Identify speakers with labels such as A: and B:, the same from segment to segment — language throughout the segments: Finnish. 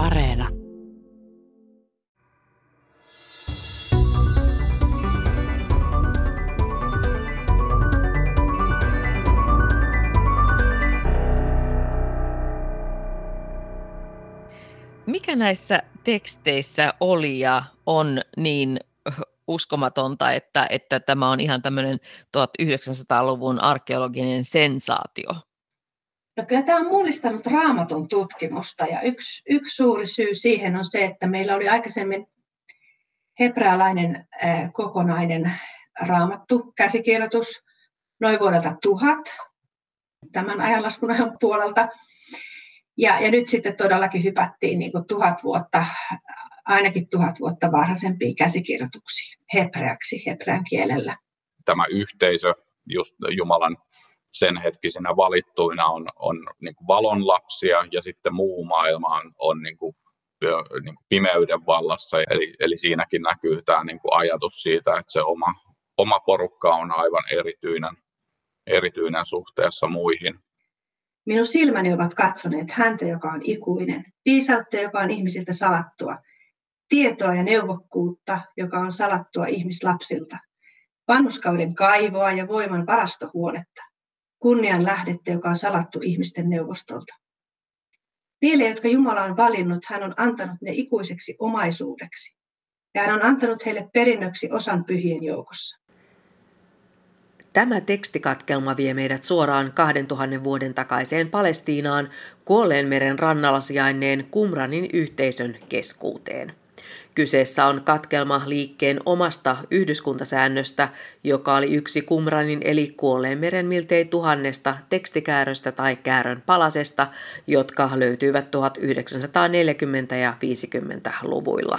A: Areena.
B: Mikä näissä teksteissä oli ja on niin uskomatonta, että, että tämä on ihan tämmöinen 1900-luvun arkeologinen sensaatio?
C: No kyllä tämä on mullistanut raamatun tutkimusta ja yksi, yksi suuri syy siihen on se, että meillä oli aikaisemmin hebrealainen äh, kokonainen raamattu, käsikirjoitus, noin vuodelta tuhat, tämän ajanlaskun ajan puolelta. Ja, ja nyt sitten todellakin hypättiin niin kuin tuhat vuotta, ainakin tuhat vuotta varhaisempiin käsikirjoituksiin hebreaksi, hebrean kielellä.
D: Tämä yhteisö, just Jumalan sen hetkisinä valittuina on, on niin kuin valon lapsia ja sitten muu maailma on, on niin kuin, niin kuin pimeyden vallassa. Eli, eli siinäkin näkyy tämä niin kuin ajatus siitä, että se oma, oma porukka on aivan erityinen, erityinen suhteessa muihin.
C: Minun silmäni ovat katsoneet häntä, joka on ikuinen, viisautta, joka on ihmisiltä salattua, tietoa ja neuvokkuutta, joka on salattua ihmislapsilta, vanhuskauden kaivoa ja voiman varastohuonetta, kunnian lähdettä, joka on salattu ihmisten neuvostolta. Niille, jotka Jumala on valinnut, hän on antanut ne ikuiseksi omaisuudeksi, ja hän on antanut heille perinnöksi osan pyhien joukossa.
E: Tämä tekstikatkelma vie meidät suoraan 2000 vuoden takaiseen Palestiinaan meren rannalla sijainneen Kumranin yhteisön keskuuteen. Kyseessä on katkelma liikkeen omasta yhdyskuntasäännöstä, joka oli yksi Kumranin eli meren miltei tuhannesta tekstikääröstä tai käärön palasesta, jotka löytyivät 1940- ja 50-luvuilla.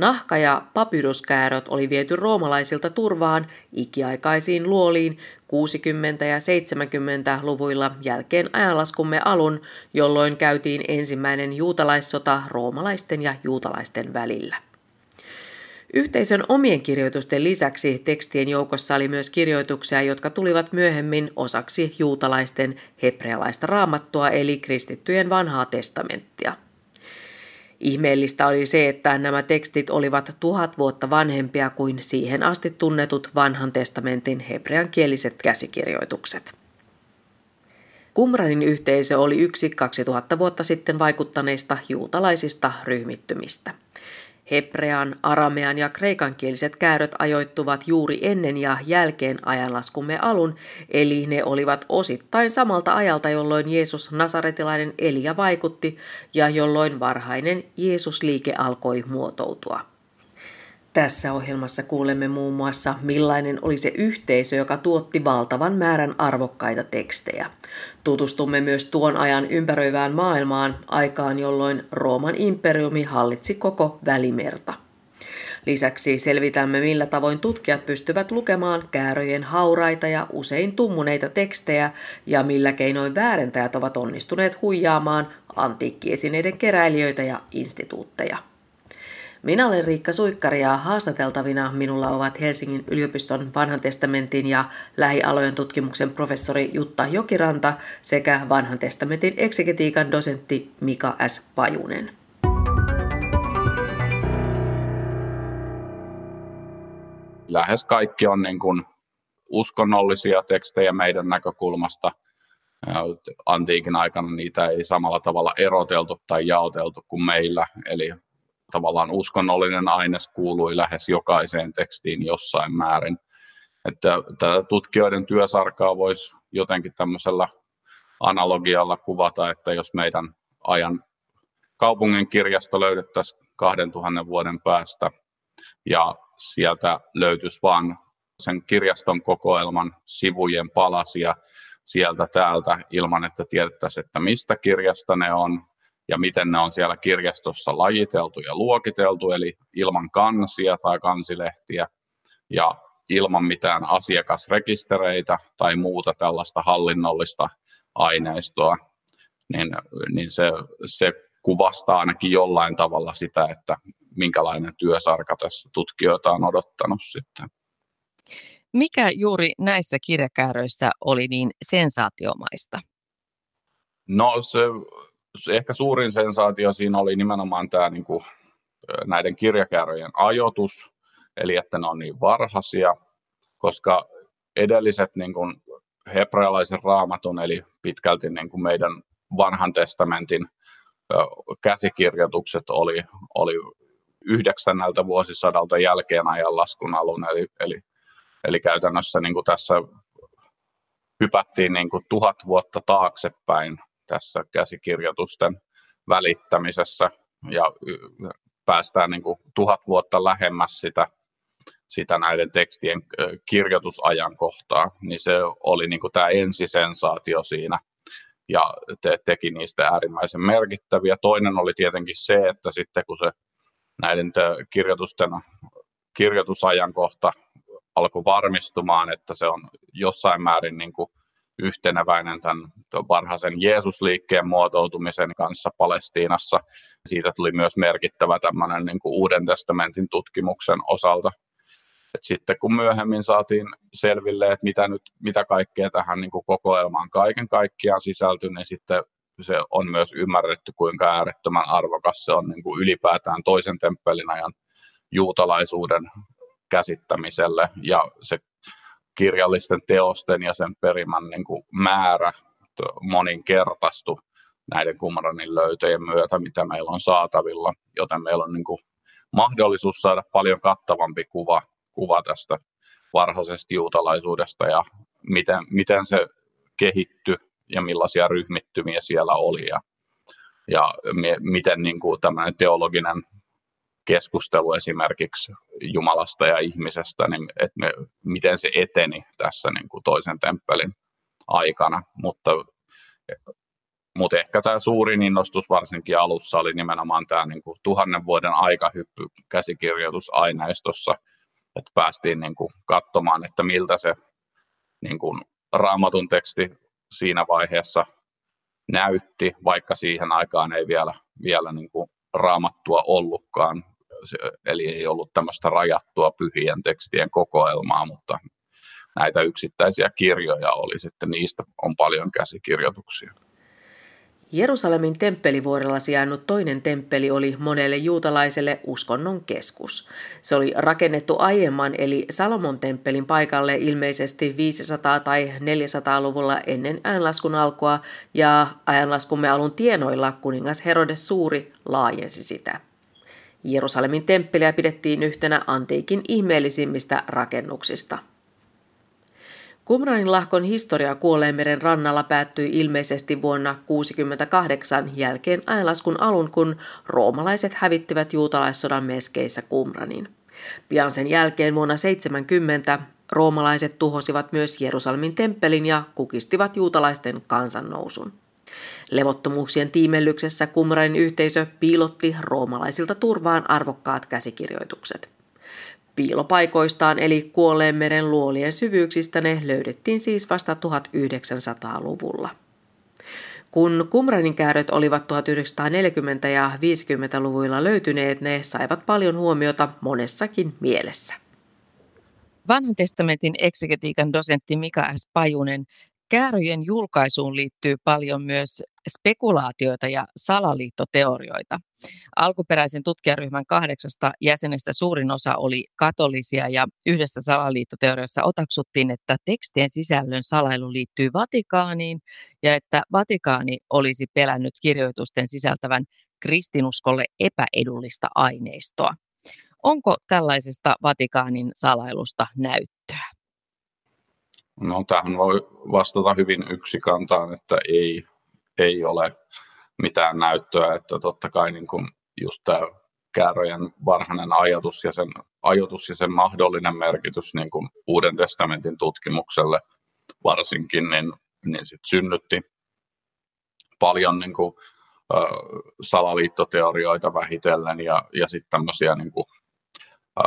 E: Nahka- ja papyruskääröt oli viety roomalaisilta turvaan ikiaikaisiin luoliin 60- ja 70-luvuilla jälkeen ajanlaskumme alun, jolloin käytiin ensimmäinen juutalaissota roomalaisten ja juutalaisten välillä. Yhteisön omien kirjoitusten lisäksi tekstien joukossa oli myös kirjoituksia, jotka tulivat myöhemmin osaksi juutalaisten hebrealaista raamattua eli kristittyjen vanhaa testamenttia. Ihmeellistä oli se, että nämä tekstit olivat tuhat vuotta vanhempia kuin siihen asti tunnetut vanhan testamentin hebreankieliset käsikirjoitukset. Kumranin yhteisö oli yksi 2000 vuotta sitten vaikuttaneista juutalaisista ryhmittymistä. Hebrean, aramean ja kreikankieliset kääröt ajoittuvat juuri ennen ja jälkeen ajanlaskumme alun, eli ne olivat osittain samalta ajalta, jolloin Jeesus Nasaretilainen eli ja vaikutti ja jolloin varhainen Jeesus-liike alkoi muotoutua. Tässä ohjelmassa kuulemme muun muassa, millainen oli se yhteisö, joka tuotti valtavan määrän arvokkaita tekstejä. Tutustumme myös tuon ajan ympäröivään maailmaan, aikaan jolloin Rooman imperiumi hallitsi koko välimerta. Lisäksi selvitämme, millä tavoin tutkijat pystyvät lukemaan kääröjen hauraita ja usein tummuneita tekstejä ja millä keinoin väärentäjät ovat onnistuneet huijaamaan antiikkiesineiden keräilijöitä ja instituutteja. Minä olen Riikka Suikkari ja haastateltavina minulla ovat Helsingin yliopiston vanhan testamentin ja lähialojen tutkimuksen professori Jutta Jokiranta sekä vanhan testamentin eksegetiikan dosentti Mika S. Pajunen.
D: Lähes kaikki on niin kuin uskonnollisia tekstejä meidän näkökulmasta. Antiikin aikana niitä ei samalla tavalla eroteltu tai jaoteltu kuin meillä, eli tavallaan uskonnollinen aines kuului lähes jokaiseen tekstiin jossain määrin. Että tätä tutkijoiden työsarkaa voisi jotenkin tämmöisellä analogialla kuvata, että jos meidän ajan kaupungin kirjasto löydettäisiin 2000 vuoden päästä ja sieltä löytyisi vain sen kirjaston kokoelman sivujen palasia sieltä täältä ilman, että tiedettäisiin, että mistä kirjasta ne on, ja miten ne on siellä kirjastossa lajiteltu ja luokiteltu, eli ilman kansia tai kansilehtiä ja ilman mitään asiakasrekistereitä tai muuta tällaista hallinnollista aineistoa, niin, niin se, se kuvastaa ainakin jollain tavalla sitä, että minkälainen työsarka tässä tutkijoita on odottanut sitten.
B: Mikä juuri näissä kirjakääröissä oli niin sensaatiomaista?
D: No se ehkä suurin sensaatio siinä oli nimenomaan tämä niin kuin, näiden kirjakääröjen ajoitus, eli että ne on niin varhaisia, koska edelliset niin kuin hebrealaisen raamatun, eli pitkälti niin kuin meidän vanhan testamentin käsikirjoitukset oli, oli yhdeksänneltä vuosisadalta jälkeen ajan laskun alun, eli, eli, eli käytännössä niin kuin tässä hypättiin niin kuin tuhat vuotta taaksepäin tässä käsikirjoitusten välittämisessä ja päästään niin kuin tuhat vuotta lähemmäs sitä, sitä näiden tekstien kirjoitusajankohtaa, niin se oli niin kuin tämä ensisensaatio siinä ja te, teki niistä äärimmäisen merkittäviä. Toinen oli tietenkin se, että sitten kun se näiden kirjoitusten kirjoitusajankohta alkoi varmistumaan, että se on jossain määrin niin kuin yhteneväinen tämän varhaisen Jeesusliikkeen muotoutumisen kanssa Palestiinassa. Siitä tuli myös merkittävä tämmöinen niin kuin Uuden testamentin tutkimuksen osalta. Et sitten kun myöhemmin saatiin selville, että mitä, nyt, mitä kaikkea tähän niin kuin kokoelmaan kaiken kaikkiaan sisältyi, niin sitten se on myös ymmärretty, kuinka äärettömän arvokas se on niin kuin ylipäätään toisen temppelin ajan juutalaisuuden käsittämiselle ja se kirjallisten teosten ja sen perimän niin kuin määrä moninkertaistu näiden Qumranin löytöjen myötä, mitä meillä on saatavilla, joten meillä on niin kuin mahdollisuus saada paljon kattavampi kuva, kuva tästä varhaisesta juutalaisuudesta ja miten, miten se kehittyi ja millaisia ryhmittymiä siellä oli ja, ja miten niin kuin tämmöinen teologinen keskustelu esimerkiksi Jumalasta ja ihmisestä, niin että me, miten se eteni tässä niin kuin toisen temppelin aikana, mutta, mutta ehkä tämä suurin innostus varsinkin alussa oli nimenomaan tämä niin kuin tuhannen vuoden aikahyppy käsikirjoitusaineistossa, että päästiin niin kuin katsomaan, että miltä se niin kuin raamatun teksti siinä vaiheessa näytti, vaikka siihen aikaan ei vielä, vielä niin kuin raamattua ollutkaan, eli ei ollut tämmöistä rajattua pyhien tekstien kokoelmaa, mutta näitä yksittäisiä kirjoja oli sitten, niistä on paljon käsikirjoituksia.
E: Jerusalemin temppelivuorella sijainnut toinen temppeli oli monelle juutalaiselle uskonnon keskus. Se oli rakennettu aiemman eli Salomon temppelin paikalle ilmeisesti 500- tai 400-luvulla ennen äänlaskun alkua ja ajanlaskumme alun tienoilla kuningas Herodes Suuri laajensi sitä. Jerusalemin temppeliä pidettiin yhtenä antiikin ihmeellisimmistä rakennuksista – Kumranin lahkon historia Kuoleenmeren rannalla päättyi ilmeisesti vuonna 68 jälkeen ajanlaskun alun, kun roomalaiset hävittivät juutalaissodan meskeissä Kumranin. Pian sen jälkeen vuonna 70 roomalaiset tuhosivat myös Jerusalemin temppelin ja kukistivat juutalaisten kansannousun. Levottomuuksien tiimellyksessä Kumranin yhteisö piilotti roomalaisilta turvaan arvokkaat käsikirjoitukset. Piilopaikoistaan eli kuolleen meren luolien syvyyksistä ne löydettiin siis vasta 1900-luvulla. Kun Kumranin kääröt olivat 1940- ja 50-luvuilla löytyneet, ne saivat paljon huomiota monessakin mielessä.
B: Vanhan testamentin eksegetiikan dosentti Mika S. Pajunen Kääröjen julkaisuun liittyy paljon myös spekulaatioita ja salaliittoteorioita. Alkuperäisen tutkijaryhmän kahdeksasta jäsenestä suurin osa oli katolisia ja yhdessä salaliittoteoriassa otaksuttiin, että tekstien sisällön salailu liittyy Vatikaaniin ja että Vatikaani olisi pelännyt kirjoitusten sisältävän kristinuskolle epäedullista aineistoa. Onko tällaisesta Vatikaanin salailusta näyttöä?
D: No tähän voi vastata hyvin yksikantaan, että ei, ei ole mitään näyttöä, että totta kai niin kuin just tämä kääröjen varhainen ajatus ja sen, ajoitus ja sen mahdollinen merkitys niin kuin Uuden testamentin tutkimukselle varsinkin, niin, niin sit synnytti paljon niin kuin, ö, salaliittoteorioita vähitellen ja, ja sitten tämmöisiä niin kuin, ö,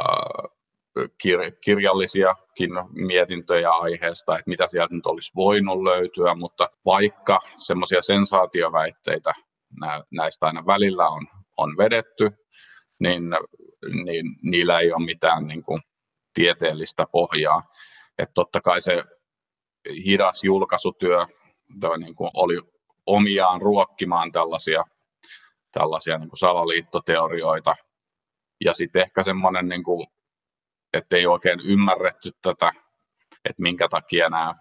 D: kir- kirjallisiakin mietintöjä aiheesta, että mitä sieltä nyt olisi voinut löytyä, mutta vaikka semmoisia sensaatioväitteitä näistä aina välillä on, on vedetty, niin, niin niillä ei ole mitään niin kuin, tieteellistä pohjaa. Että totta kai se hidas julkaisutyö toi, niin kuin oli omiaan ruokkimaan tällaisia, tällaisia niin kuin salaliittoteorioita. Ja sitten ehkä semmoinen, niin kuin, että ei oikein ymmärretty tätä, että minkä takia nämä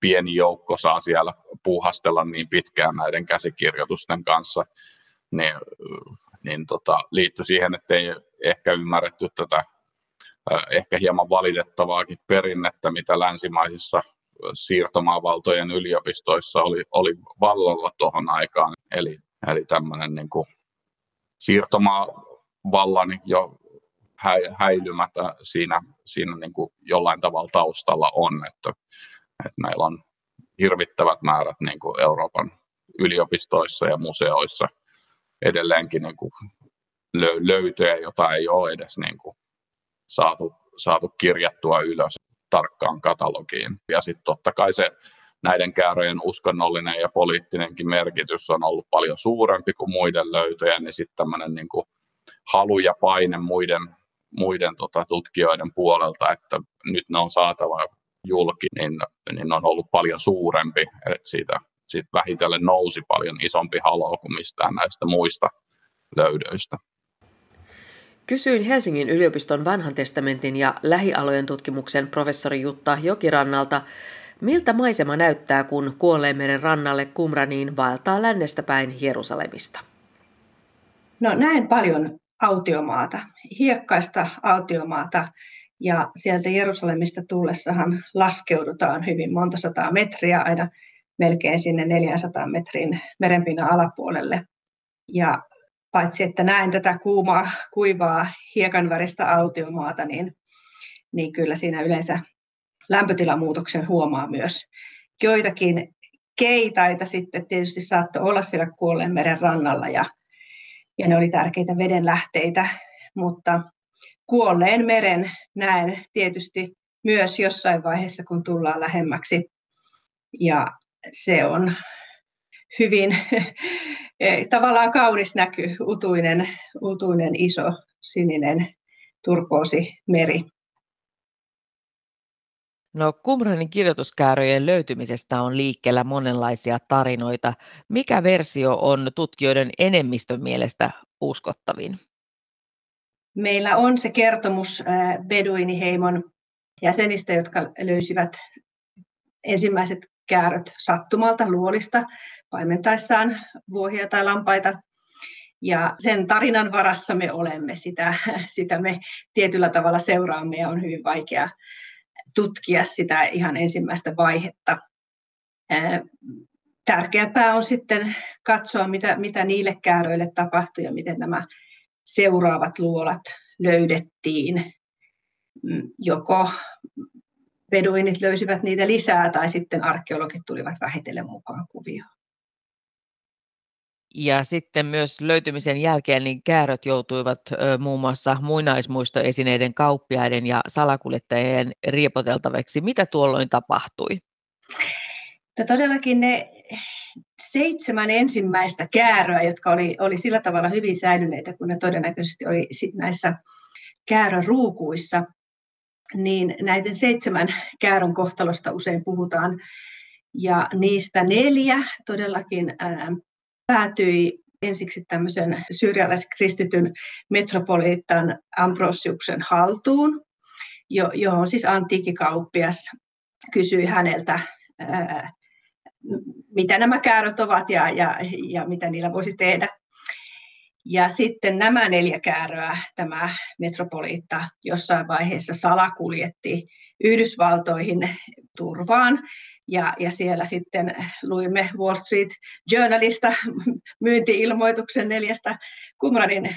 D: pieni joukko saa siellä puuhastella niin pitkään näiden käsikirjoitusten kanssa, niin, niin tota, liittyi siihen, että ei ehkä ymmärretty tätä ehkä hieman valitettavaakin perinnettä, mitä länsimaisissa siirtomaavaltojen yliopistoissa oli, oli vallalla tuohon aikaan. Eli, eli tämmöinen niin kuin siirtomaavallan jo häilymätä siinä, siinä niin kuin jollain tavalla taustalla on, että, että meillä on hirvittävät määrät niin kuin Euroopan yliopistoissa ja museoissa edelleenkin niin kuin löytöjä, jota ei ole edes niin kuin saatu, saatu kirjattua ylös tarkkaan katalogiin. Ja sitten totta kai se näiden kääröjen uskonnollinen ja poliittinenkin merkitys on ollut paljon suurempi kuin muiden löytöjen, niin sitten tämmöinen niin halu ja paine muiden, muiden tota, tutkijoiden puolelta, että nyt ne on saatava julki, niin, niin on ollut paljon suurempi. Et siitä, siitä vähitellen nousi paljon isompi halo kuin mistään näistä muista löydöistä.
E: Kysyin Helsingin yliopiston vanhan testamentin ja lähialojen tutkimuksen professori Jutta Jokirannalta, miltä maisema näyttää, kun meren rannalle Kumraniin vaeltaa lännestä päin Jerusalemista.
C: No näen paljon autiomaata, hiekkaista autiomaata, ja sieltä Jerusalemista tullessahan laskeudutaan hyvin monta sataa metriä aina melkein sinne 400 metrin merenpinnan alapuolelle. Ja paitsi että näen tätä kuumaa, kuivaa, hiekanväristä autiomaata, niin, niin kyllä siinä yleensä lämpötilamuutoksen huomaa myös. Joitakin keitaita sitten tietysti saattoi olla siellä kuolleen meren rannalla ja, ja ne oli tärkeitä vedenlähteitä, mutta kuolleen meren näen tietysti myös jossain vaiheessa, kun tullaan lähemmäksi. Ja se on hyvin tavallaan kaunis näky, utuinen, utuinen iso sininen turkoosi meri.
B: No Qumranin kirjoituskääröjen löytymisestä on liikkeellä monenlaisia tarinoita. Mikä versio on tutkijoiden enemmistön mielestä uskottavin?
C: Meillä on se kertomus Beduiniheimon jäsenistä, jotka löysivät ensimmäiset kääröt sattumalta luolista paimentaessaan vuohia tai lampaita. Ja sen tarinan varassa me olemme, sitä, sitä me tietyllä tavalla seuraamme ja on hyvin vaikea tutkia sitä ihan ensimmäistä vaihetta. Tärkeämpää on sitten katsoa, mitä, mitä niille kääröille tapahtui ja miten nämä seuraavat luolat löydettiin. Mm, joko beduinit löysivät niitä lisää tai sitten arkeologit tulivat vähitellen mukaan kuvioon.
B: Ja sitten myös löytymisen jälkeen niin kääröt joutuivat ö, muun muassa muinaismuistoesineiden kauppiaiden ja salakuljettajien riepoteltaviksi. Mitä tuolloin tapahtui?
C: No todellakin ne seitsemän ensimmäistä kääröä, jotka oli, oli sillä tavalla hyvin säilyneitä, kun ne todennäköisesti oli näissä kääröruukuissa, niin näiden seitsemän käärön kohtalosta usein puhutaan. Ja niistä neljä todellakin päätyi ensiksi tämmöisen syyrialaiskristityn metropoliitan Ambrosiuksen haltuun, johon siis antiikikauppias kysyi häneltä, mitä nämä kääröt ovat ja, ja, ja mitä niillä voisi tehdä. Ja sitten nämä neljä kääröä tämä metropoliitta jossain vaiheessa salakuljetti Yhdysvaltoihin turvaan. Ja, ja siellä sitten luimme Wall Street Journalista myyntiilmoituksen neljästä Kumranin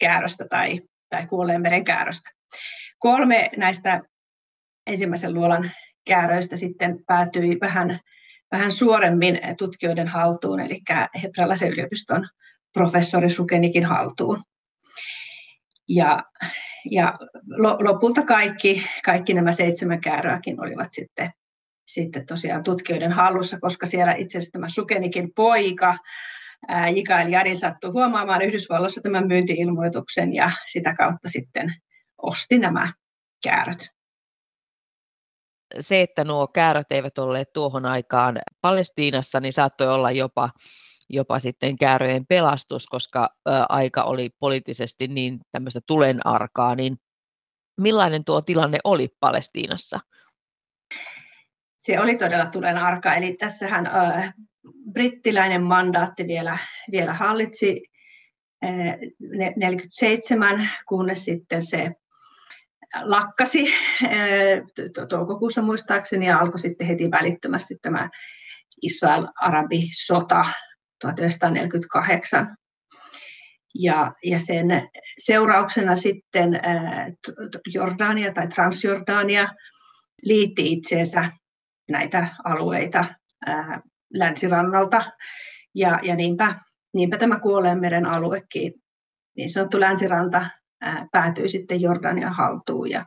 C: kääröstä tai, tai kuolleen meren kääröstä. Kolme näistä ensimmäisen luolan kääröistä sitten päätyi vähän, vähän suoremmin tutkijoiden haltuun, eli Hebrealaisen yliopiston professori Sukenikin haltuun. Ja, ja lopulta kaikki, kaikki nämä seitsemän kääröäkin olivat sitten, sitten tosiaan tutkijoiden hallussa, koska siellä itse asiassa tämä Sukenikin poika, Jikael Jadin sattui huomaamaan Yhdysvalloissa tämän myyntiilmoituksen ja sitä kautta sitten osti nämä kääröt.
B: se, että nuo kääröt eivät olleet tuohon aikaan Palestiinassa, niin saattoi olla jopa, jopa sitten kääröjen pelastus, koska aika oli poliittisesti niin tämmöistä tulenarkaa, niin millainen tuo tilanne oli Palestiinassa?
C: Se oli todella tulen arka, eli tässähän äh, brittiläinen mandaatti vielä, vielä hallitsi äh, 47, kunnes sitten se lakkasi äh, toukokuussa muistaakseni ja alkoi sitten heti välittömästi tämä Israel-Arabi-sota 1948. Ja, ja sen seurauksena sitten Jordania tai Transjordania liitti itseensä näitä alueita länsirannalta. Ja, ja niinpä, niinpä tämä Kuoleenmeren aluekin, niin sanottu länsiranta, päätyi sitten Jordanian haltuun. Ja,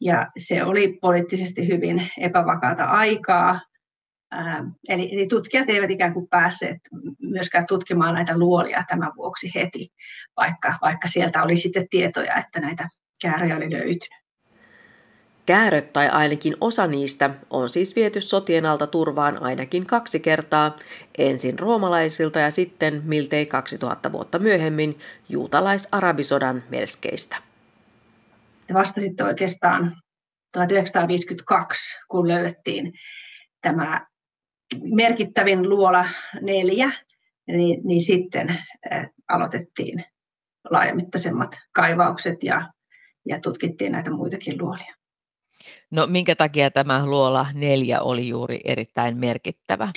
C: ja se oli poliittisesti hyvin epävakaata aikaa. Eli, eli tutkijat eivät ikään kuin päässeet myöskään tutkimaan näitä luolia tämän vuoksi heti, vaikka, vaikka sieltä oli sitten tietoja, että näitä kääröjä oli löytynyt.
E: Kääröt tai ainakin osa niistä on siis viety sotien alta turvaan ainakin kaksi kertaa, ensin roomalaisilta ja sitten miltei 2000 vuotta myöhemmin juutalais-arabisodan melskeistä.
C: Te vastasitte oikeastaan 1952, kun löydettiin tämä merkittävin luola neljä, niin, niin sitten aloitettiin laajamittaisemmat kaivaukset ja, ja tutkittiin näitä muitakin luolia.
B: No minkä takia tämä luola neljä oli juuri erittäin merkittävä?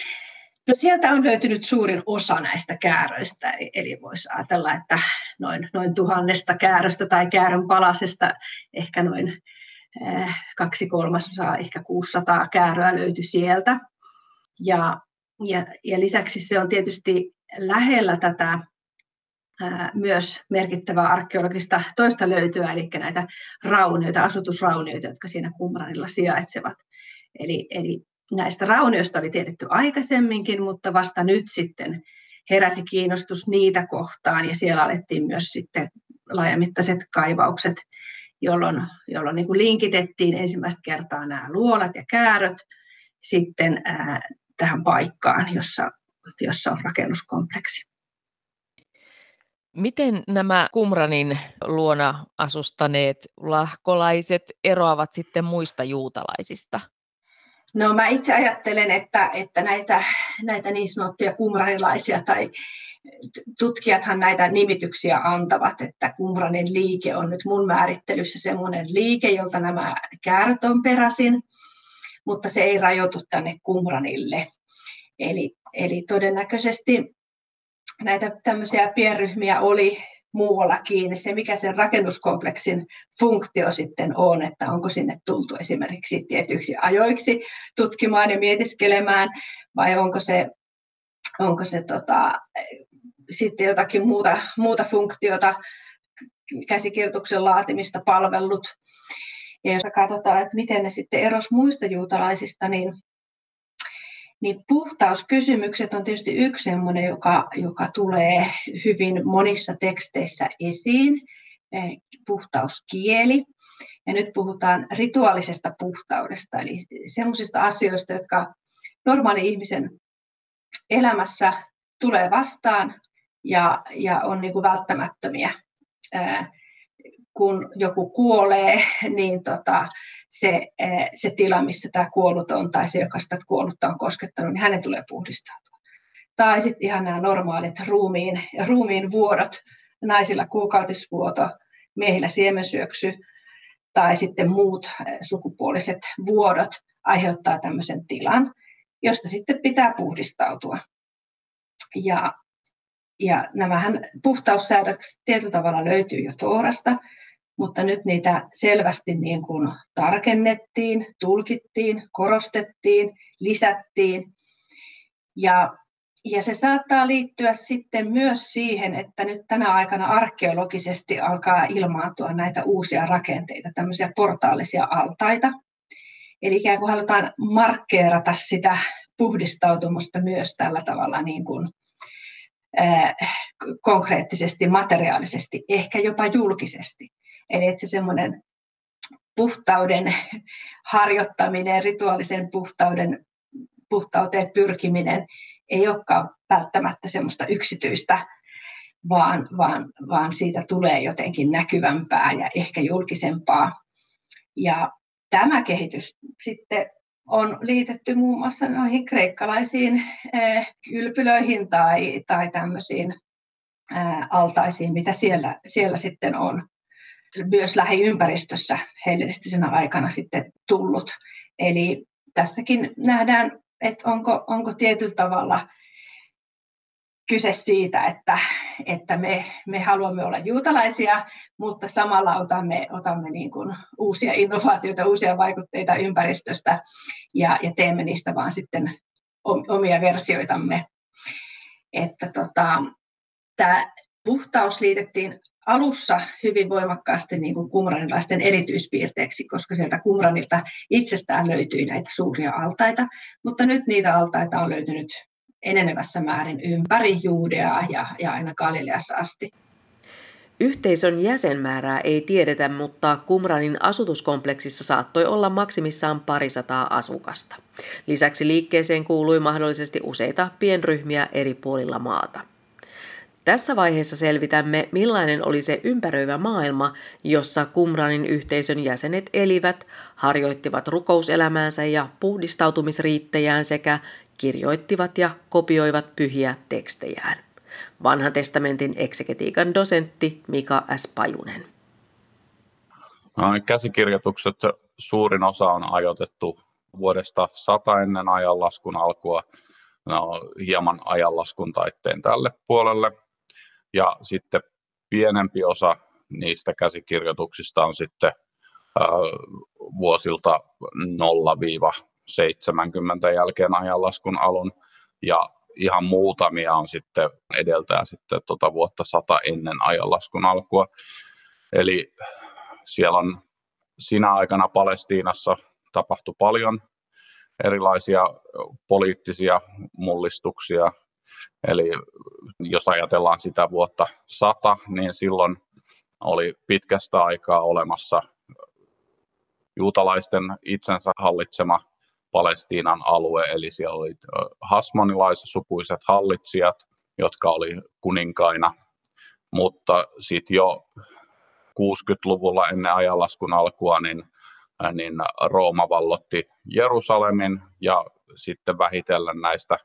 C: No sieltä on löytynyt suurin osa näistä kääröistä, eli voisi ajatella, että noin, noin tuhannesta kääröstä tai käärön palasesta ehkä noin eh, kaksi kolmasosaa, ehkä 600 kääröä löytyi sieltä. Ja, ja, ja lisäksi se on tietysti lähellä tätä myös merkittävää arkeologista toista löytyä, eli näitä raunioita, asutusraunioita, jotka siinä Qumranilla sijaitsevat. Eli, eli näistä raunioista oli tiedetty aikaisemminkin, mutta vasta nyt sitten heräsi kiinnostus niitä kohtaan, ja siellä alettiin myös sitten laajamittaiset kaivaukset, jolloin, jolloin niin kuin linkitettiin ensimmäistä kertaa nämä luolat ja kääröt sitten ää, tähän paikkaan, jossa, jossa on rakennuskompleksi.
B: Miten nämä Kumranin luona asustaneet lahkolaiset eroavat sitten muista juutalaisista?
C: No mä itse ajattelen, että, että näitä, näitä niin sanottuja kumranilaisia tai tutkijathan näitä nimityksiä antavat, että kumranin liike on nyt mun määrittelyssä semmoinen liike, jolta nämä kääröt on peräisin, mutta se ei rajoitu tänne kumranille. Eli, eli todennäköisesti näitä tämmöisiä pienryhmiä oli muuallakin. Se, mikä sen rakennuskompleksin funktio sitten on, että onko sinne tultu esimerkiksi tietyiksi ajoiksi tutkimaan ja mietiskelemään, vai onko se, onko se tota, sitten jotakin muuta, muuta funktiota, käsikirjoituksen laatimista palvellut. Ja jos katsotaan, että miten ne sitten eros muista juutalaisista, niin niin puhtauskysymykset on tietysti yksi sellainen, joka, joka tulee hyvin monissa teksteissä esiin, eh, puhtauskieli. Ja nyt puhutaan rituaalisesta puhtaudesta, eli sellaisista asioista, jotka normaali ihmisen elämässä tulee vastaan ja, ja on niin kuin välttämättömiä. Eh, kun joku kuolee, niin tota, se, eh, se tila, missä tämä kuollut on, tai se, joka sitä kuollutta on koskettanut, niin hänen tulee puhdistautua. Tai sitten ihan nämä normaalit ruumiin, ruumiin vuodot, naisilla kuukautisvuoto, miehillä siemensyöksy, tai sitten muut eh, sukupuoliset vuodot aiheuttaa tämmöisen tilan, josta sitten pitää puhdistautua. Ja, ja nämähän puhtaussäädökset tietyllä tavalla löytyy jo Toorasta, mutta nyt niitä selvästi niin kuin tarkennettiin, tulkittiin, korostettiin, lisättiin. Ja, ja se saattaa liittyä sitten myös siihen, että nyt tänä aikana arkeologisesti alkaa ilmaantua näitä uusia rakenteita, tämmöisiä portaalisia altaita. Eli ikään kuin halutaan markkeerata sitä puhdistautumasta myös tällä tavalla niin kuin, äh, konkreettisesti, materiaalisesti, ehkä jopa julkisesti. Eli että se semmoinen puhtauden harjoittaminen, rituaalisen puhtauden, puhtauteen pyrkiminen ei olekaan välttämättä semmoista yksityistä, vaan, vaan, vaan siitä tulee jotenkin näkyvämpää ja ehkä julkisempaa. Ja tämä kehitys sitten on liitetty muun muassa noihin kreikkalaisiin eh, kylpylöihin tai, tai tämmöisiin altaisiin, mitä siellä, siellä sitten on myös lähiympäristössä hellenistisena aikana sitten tullut. Eli tässäkin nähdään, että onko, onko tietyllä tavalla kyse siitä, että, että me, me haluamme olla juutalaisia, mutta samalla otamme, otamme niin kuin uusia innovaatioita, uusia vaikutteita ympäristöstä ja, ja teemme niistä vaan sitten omia versioitamme. Että tota, tämä puhtaus liitettiin alussa hyvin voimakkaasti niin kuin kumranilaisten erityispiirteeksi, koska sieltä kumranilta itsestään löytyi näitä suuria altaita, mutta nyt niitä altaita on löytynyt enenevässä määrin ympäri Juudeaa ja, ja aina Galileassa asti.
E: Yhteisön jäsenmäärää ei tiedetä, mutta Kumranin asutuskompleksissa saattoi olla maksimissaan parisataa asukasta. Lisäksi liikkeeseen kuului mahdollisesti useita pienryhmiä eri puolilla maata. Tässä vaiheessa selvitämme, millainen oli se ympäröivä maailma, jossa Kumranin yhteisön jäsenet elivät, harjoittivat rukouselämäänsä ja puhdistautumisriittejään sekä kirjoittivat ja kopioivat pyhiä tekstejään. Vanhan testamentin eksegetiikan dosentti Mika S. Pajunen.
D: Käsikirjoitukset suurin osa on ajoitettu vuodesta 100 ennen ajanlaskun alkua no, hieman ajanlaskun taitteen tälle puolelle. Ja sitten pienempi osa niistä käsikirjoituksista on sitten vuosilta 0-70 jälkeen ajanlaskun alun. Ja ihan muutamia on sitten edeltää sitten tuota vuotta 100 ennen ajanlaskun alkua. Eli siellä on siinä aikana Palestiinassa tapahtui paljon erilaisia poliittisia mullistuksia, Eli jos ajatellaan sitä vuotta 100, niin silloin oli pitkästä aikaa olemassa juutalaisten itsensä hallitsema Palestiinan alue, eli siellä oli hasmonilaissukuiset hallitsijat, jotka oli kuninkaina, mutta sitten jo 60-luvulla ennen ajanlaskun alkua, niin, niin Rooma vallotti Jerusalemin ja sitten vähitellen näistä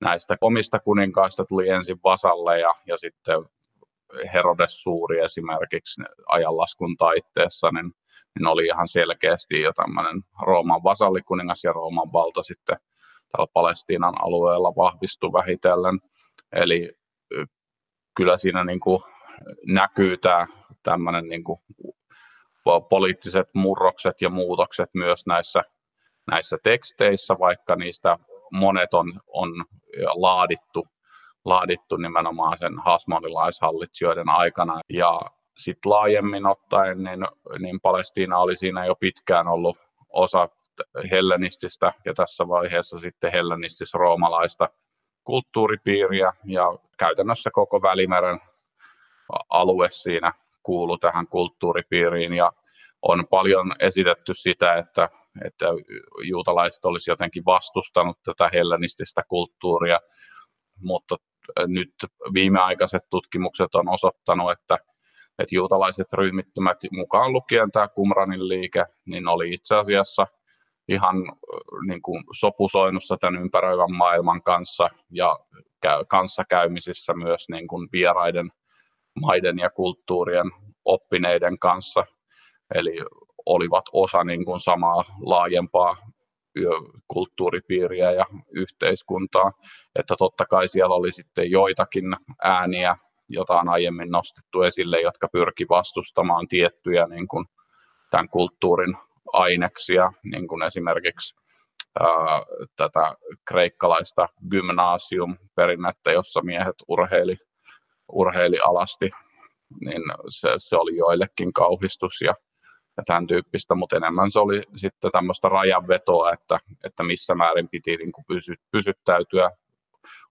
D: näistä omista kuninkaista tuli ensin vasalle ja, ja sitten Herodes Suuri esimerkiksi ajanlaskun taitteessa, niin, niin oli ihan selkeästi jo tämmöinen Rooman vasallikuningas ja Rooman valta sitten täällä Palestiinan alueella vahvistui vähitellen. Eli kyllä siinä niin kuin näkyy tämä tämmöinen niin kuin poliittiset murrokset ja muutokset myös näissä, näissä teksteissä, vaikka niistä monet on, on laadittu, laadittu nimenomaan sen hasmonilaishallitsijoiden aikana. Ja sitten laajemmin ottaen, niin, niin Palestiina oli siinä jo pitkään ollut osa hellenististä ja tässä vaiheessa sitten hellenistis-roomalaista kulttuuripiiriä ja käytännössä koko Välimeren alue siinä kuulu tähän kulttuuripiiriin ja on paljon esitetty sitä, että että juutalaiset olisi jotenkin vastustanut tätä hellenististä kulttuuria, mutta nyt viimeaikaiset tutkimukset on osoittanut, että, että juutalaiset ryhmittymät, mukaan lukien tämä Kumranin liike, niin oli itse asiassa ihan niin kuin sopusoinnussa tämän ympäröivän maailman kanssa ja kanssakäymisissä myös niin kuin vieraiden maiden ja kulttuurien oppineiden kanssa. Eli olivat osa niin kuin samaa laajempaa kulttuuripiiriä ja yhteiskuntaa. Että totta kai siellä oli sitten joitakin ääniä, joita on aiemmin nostettu esille, jotka pyrki vastustamaan tiettyjä niin kuin tämän kulttuurin aineksia, niin kuin esimerkiksi ää, tätä kreikkalaista gymnasium-perinnettä, jossa miehet urheili, urheili alasti, niin se, se oli joillekin kauhistus ja ja tämän tyyppistä, mutta enemmän se oli sitten tämmöistä rajanvetoa, että, että missä määrin piti niin kuin pysy, pysyttäytyä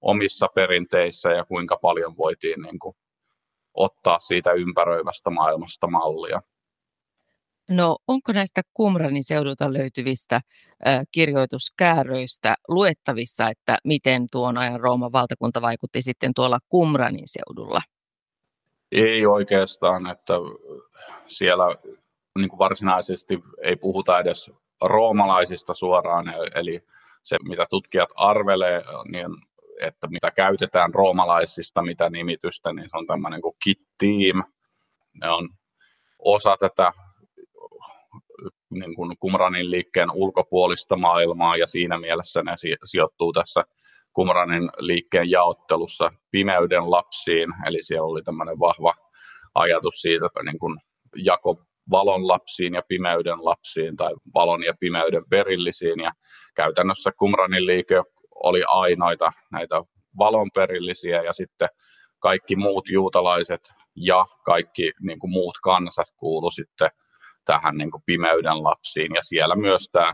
D: omissa perinteissä ja kuinka paljon voitiin niin kuin ottaa siitä ympäröivästä maailmasta mallia.
B: No onko näistä Qumranin seudulta löytyvistä äh, kirjoituskääröistä luettavissa, että miten tuon ajan Rooman valtakunta vaikutti sitten tuolla Qumranin seudulla?
D: Ei oikeastaan, että siellä niin kuin varsinaisesti ei puhuta edes roomalaisista suoraan, eli se mitä tutkijat arvelee, niin että mitä käytetään roomalaisista, mitä nimitystä, niin se on tämmöinen kuin kit-team. Ne on osa tätä niin kuin Kumranin liikkeen ulkopuolista maailmaa ja siinä mielessä ne sijoittuu tässä Kumranin liikkeen jaottelussa pimeyden lapsiin, eli siellä oli tämmöinen vahva ajatus siitä, että niin kuin jako valon lapsiin ja pimeyden lapsiin tai valon ja pimeyden perillisiin ja käytännössä Kumranin liike oli ainoita näitä valonperillisiä ja sitten kaikki muut juutalaiset ja kaikki niin kuin muut kansat kuulu sitten tähän niin kuin pimeyden lapsiin. Ja siellä myös tämä,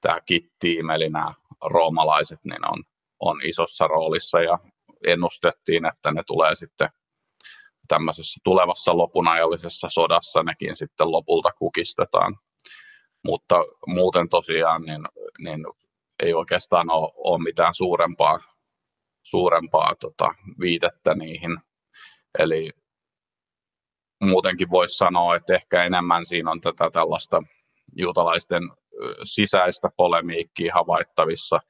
D: tämä kittiim, eli nämä roomalaiset, niin on, on isossa roolissa ja ennustettiin, että ne tulee sitten tämmöisessä tulevassa lopunajallisessa sodassa nekin sitten lopulta kukistetaan. Mutta muuten tosiaan niin, niin ei oikeastaan ole, ole mitään suurempaa, suurempaa tota, viitettä niihin. Eli muutenkin voisi sanoa, että ehkä enemmän siinä on tätä tällaista juutalaisten sisäistä polemiikkiä havaittavissa,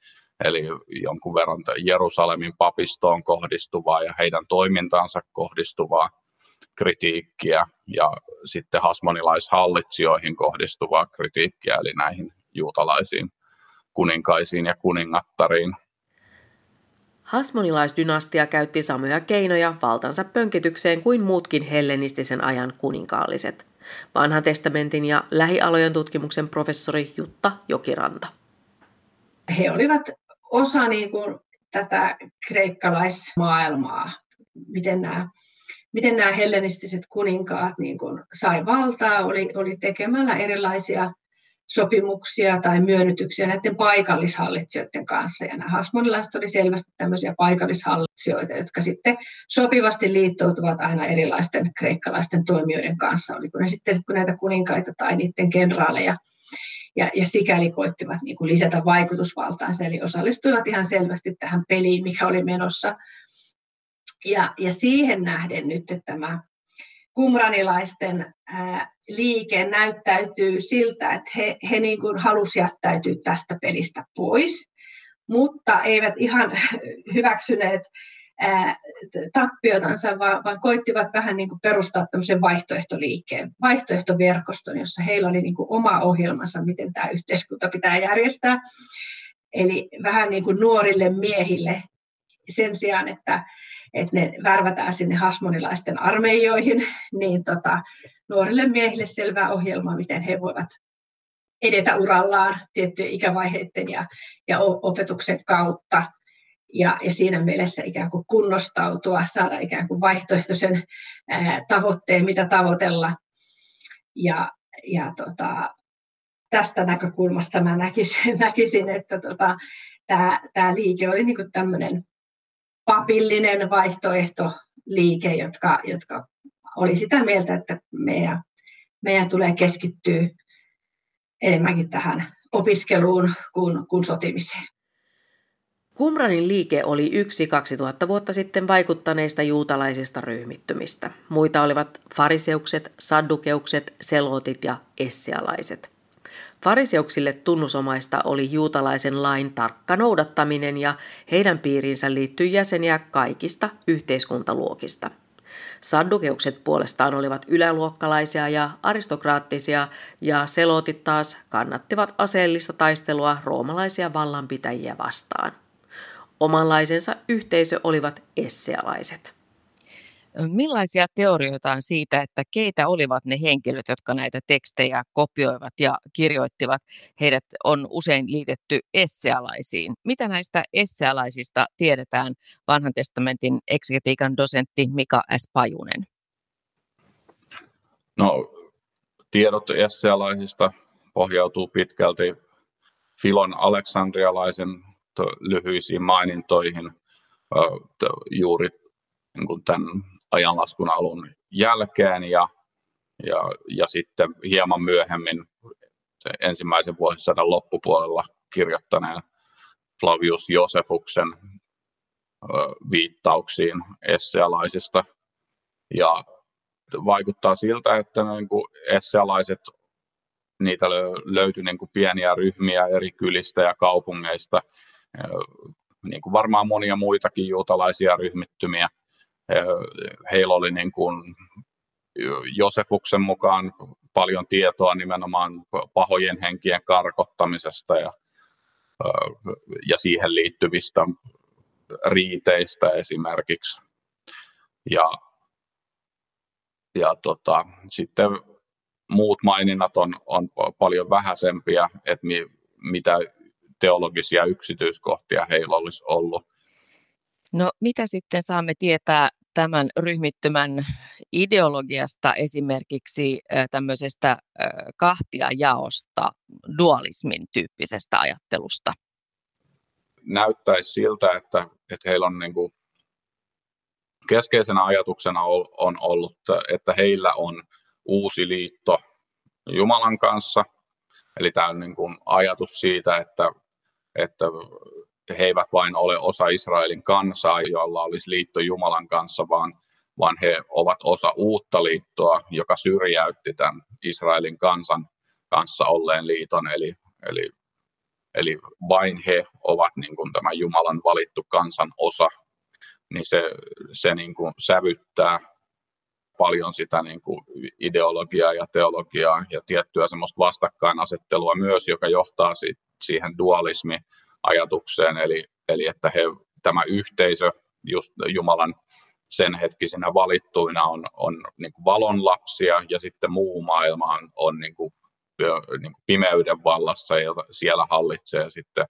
D: eli jonkun verran Jerusalemin papistoon kohdistuvaa ja heidän toimintaansa kohdistuvaa kritiikkiä ja sitten hasmonilaishallitsijoihin kohdistuvaa kritiikkiä, eli näihin juutalaisiin kuninkaisiin ja kuningattariin.
E: Hasmonilaisdynastia käytti samoja keinoja valtansa pönkitykseen kuin muutkin hellenistisen ajan kuninkaalliset. Vanhan testamentin ja lähialojen tutkimuksen professori Jutta Jokiranta.
C: He olivat osa niin kuin, tätä kreikkalaismaailmaa, miten nämä, miten nämä hellenistiset kuninkaat niin kuin, sai valtaa, oli, oli tekemällä erilaisia sopimuksia tai myönnytyksiä näiden paikallishallitsijoiden kanssa. Ja nämä hasmonilaiset oli selvästi tämmöisiä paikallishallitsijoita, jotka sitten sopivasti liittoutuvat aina erilaisten kreikkalaisten toimijoiden kanssa. Oliko ne sitten näitä kuninkaita tai niiden kenraaleja. Ja, ja sikäli koittivat niin kuin lisätä vaikutusvaltaansa, eli osallistuivat ihan selvästi tähän peliin, mikä oli menossa. Ja, ja siihen nähden nyt että tämä kumranilaisten liike näyttäytyy siltä, että he, he niin kuin halusivat jättäytyä tästä pelistä pois, mutta eivät ihan hyväksyneet tappiotansa, vaan, vaan koittivat vähän niin kuin perustaa tämmöisen vaihtoehtoliikkeen, vaihtoehtoverkoston, jossa heillä oli niin kuin oma ohjelmansa, miten tämä yhteiskunta pitää järjestää. Eli vähän niin kuin nuorille miehille sen sijaan, että että ne värvätään sinne hasmonilaisten armeijoihin, niin tota, nuorille miehille selvää ohjelmaa, miten he voivat edetä urallaan tiettyjen ikävaiheiden ja, ja opetuksen kautta. Ja, ja siinä mielessä ikään kuin kunnostautua, saada ikään kuin vaihtoehtoisen ää, tavoitteen, mitä tavoitella. Ja, ja tota, tästä näkökulmasta mä näkisin, näkisin että tota, tämä, liike oli niin tämmöinen papillinen vaihtoehtoliike, jotka, jotka oli sitä mieltä, että meidän, meidän tulee keskittyä enemmänkin tähän opiskeluun kuin, kuin sotimiseen.
E: Qumranin liike oli yksi 2000 vuotta sitten vaikuttaneista juutalaisista ryhmittymistä. Muita olivat fariseukset, saddukeukset, selotit ja essialaiset – Fariseuksille tunnusomaista oli juutalaisen lain tarkka noudattaminen ja heidän piiriinsä liittyi jäseniä kaikista yhteiskuntaluokista. Saddukeukset puolestaan olivat yläluokkalaisia ja aristokraattisia ja selotit taas kannattivat aseellista taistelua roomalaisia vallanpitäjiä vastaan. Omanlaisensa yhteisö olivat essealaiset.
B: Millaisia teorioita on siitä, että keitä olivat ne henkilöt, jotka näitä tekstejä kopioivat ja kirjoittivat? Heidät on usein liitetty essealaisiin. Mitä näistä essealaisista tiedetään vanhan testamentin eksegetiikan dosentti Mika S. Pajunen?
D: No, tiedot essealaisista pohjautuu pitkälti Filon aleksandrialaisen lyhyisiin mainintoihin juuri niin tämän ajanlaskun alun jälkeen ja ja, ja sitten hieman myöhemmin se ensimmäisen vuosisadan loppupuolella kirjoittaneen Flavius Josefuksen viittauksiin essealaisista. Ja vaikuttaa siltä, että niin kuin essealaiset, niitä löytyi niin kuin pieniä ryhmiä eri kylistä ja kaupungeista, niin kuin varmaan monia muitakin juutalaisia ryhmittymiä. Heillä oli niin kuin Josefuksen mukaan paljon tietoa nimenomaan pahojen henkien karkottamisesta ja, ja siihen liittyvistä riiteistä esimerkiksi. Ja, ja tota, sitten muut maininnat on, on paljon vähäisempiä, että mi, mitä teologisia yksityiskohtia heillä olisi ollut.
B: No mitä sitten saamme tietää tämän ryhmittymän ideologiasta esimerkiksi tämmöisestä kahtia jaosta, dualismin tyyppisestä ajattelusta?
D: Näyttäisi siltä, että, että heillä on niin kuin keskeisenä ajatuksena on ollut, että heillä on uusi liitto Jumalan kanssa. Eli tämä on niin kuin ajatus siitä, että, että he eivät vain ole osa Israelin kansaa, jolla olisi liitto Jumalan kanssa, vaan, vaan he ovat osa uutta liittoa, joka syrjäytti tämän Israelin kansan kanssa olleen liiton. Eli, eli, eli vain he ovat niin kuin tämän Jumalan valittu kansan osa, niin se, se niin kuin sävyttää paljon sitä niin kuin ideologiaa ja teologiaa ja tiettyä semmoista vastakkainasettelua myös, joka johtaa siihen dualismiin ajatukseen, eli, eli että he, tämä yhteisö just Jumalan sen hetkisinä valittuina on, on niin kuin valon lapsia ja sitten muu maailma on, on niin kuin, niin kuin pimeyden vallassa ja siellä hallitsee sitten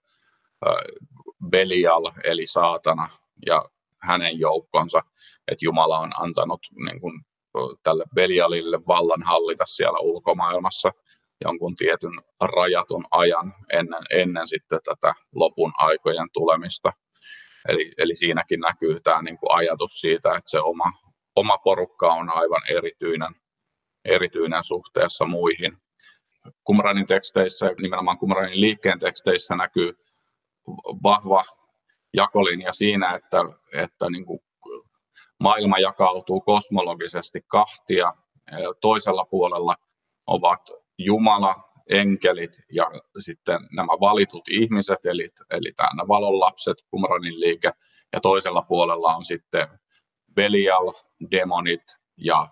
D: Belial eli saatana ja hänen joukkonsa, että Jumala on antanut niin kuin, tälle Belialille vallan hallita siellä ulkomaailmassa jonkun tietyn rajatun ajan ennen, ennen sitten tätä lopun aikojen tulemista. Eli, eli siinäkin näkyy tämä niin kuin ajatus siitä, että se oma, oma porukka on aivan erityinen, erityinen suhteessa muihin. Kumranin teksteissä, nimenomaan Kumranin liikkeen teksteissä näkyy vahva jakolinja siinä, että, että niin kuin maailma jakautuu kosmologisesti kahtia. Toisella puolella ovat Jumala, enkelit ja sitten nämä valitut ihmiset, eli, eli nämä valonlapset, Qumranin liike, ja toisella puolella on sitten Belial, demonit ja,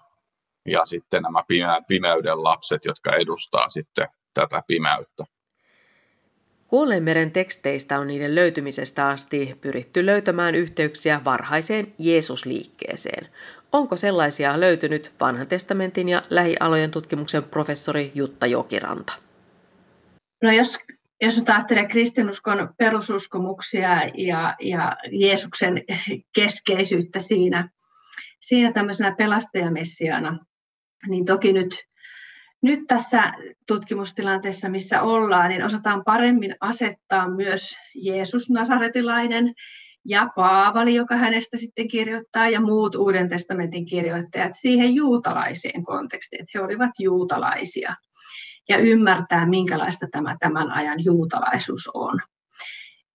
D: ja sitten nämä pimeyden lapset, jotka edustaa sitten tätä pimeyttä.
E: Kuolleen teksteistä on niiden löytymisestä asti pyritty löytämään yhteyksiä varhaiseen Jeesusliikkeeseen. Onko sellaisia löytynyt vanhan testamentin ja lähialojen tutkimuksen professori Jutta Jokiranta?
C: No jos, jos nyt ajattelee kristinuskon perususkomuksia ja, ja Jeesuksen keskeisyyttä siinä, siinä tämmöisenä pelastajamessiana, niin toki nyt, nyt tässä tutkimustilanteessa, missä ollaan, niin osataan paremmin asettaa myös Jeesus Nasaretilainen ja Paavali, joka hänestä sitten kirjoittaa, ja muut Uuden testamentin kirjoittajat siihen juutalaiseen kontekstiin, että he olivat juutalaisia, ja ymmärtää, minkälaista tämä tämän ajan juutalaisuus on.